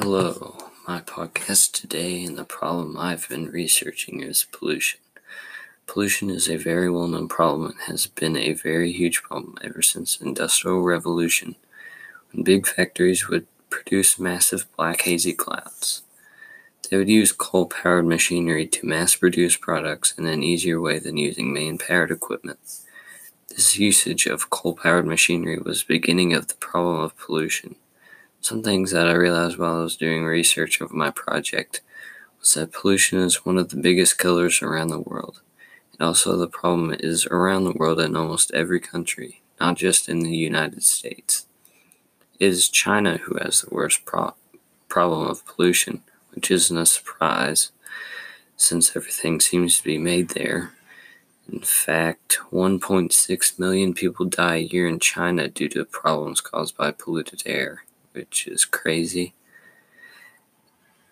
Hello, my podcast today and the problem I've been researching is pollution. Pollution is a very well known problem and has been a very huge problem ever since the Industrial Revolution, when big factories would produce massive black hazy clouds. They would use coal powered machinery to mass produce products in an easier way than using man powered equipment. This usage of coal powered machinery was the beginning of the problem of pollution. Some things that I realized while I was doing research of my project was that pollution is one of the biggest killers around the world. And also, the problem is around the world in almost every country, not just in the United States. It is China who has the worst pro- problem of pollution, which isn't a surprise since everything seems to be made there. In fact, 1.6 million people die a year in China due to problems caused by polluted air which is crazy.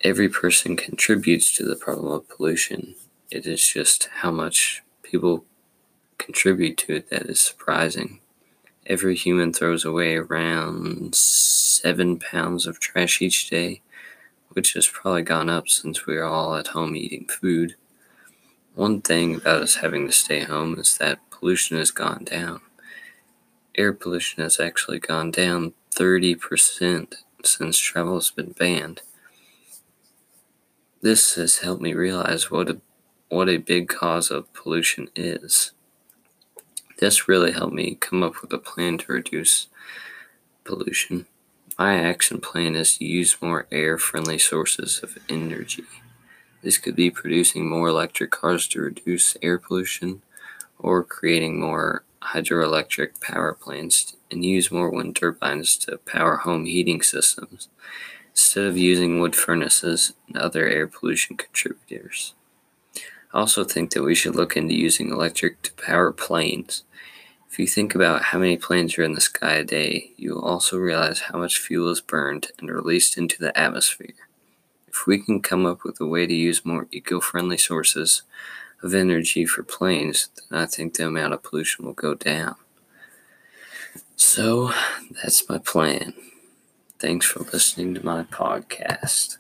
Every person contributes to the problem of pollution. It is just how much people contribute to it that is surprising. Every human throws away around seven pounds of trash each day, which has probably gone up since we are all at home eating food. One thing about us having to stay home is that pollution has gone down. Air pollution has actually gone down 30% since travel has been banned. This has helped me realize what a, what a big cause of pollution is. This really helped me come up with a plan to reduce pollution. My action plan is to use more air friendly sources of energy. This could be producing more electric cars to reduce air pollution or creating more hydroelectric power plants and use more wind turbines to power home heating systems instead of using wood furnaces and other air pollution contributors. I also think that we should look into using electric to power planes. If you think about how many planes are in the sky a day, you will also realize how much fuel is burned and released into the atmosphere. If we can come up with a way to use more eco friendly sources of energy for planes, then I think the amount of pollution will go down. So that's my plan. Thanks for listening to my podcast.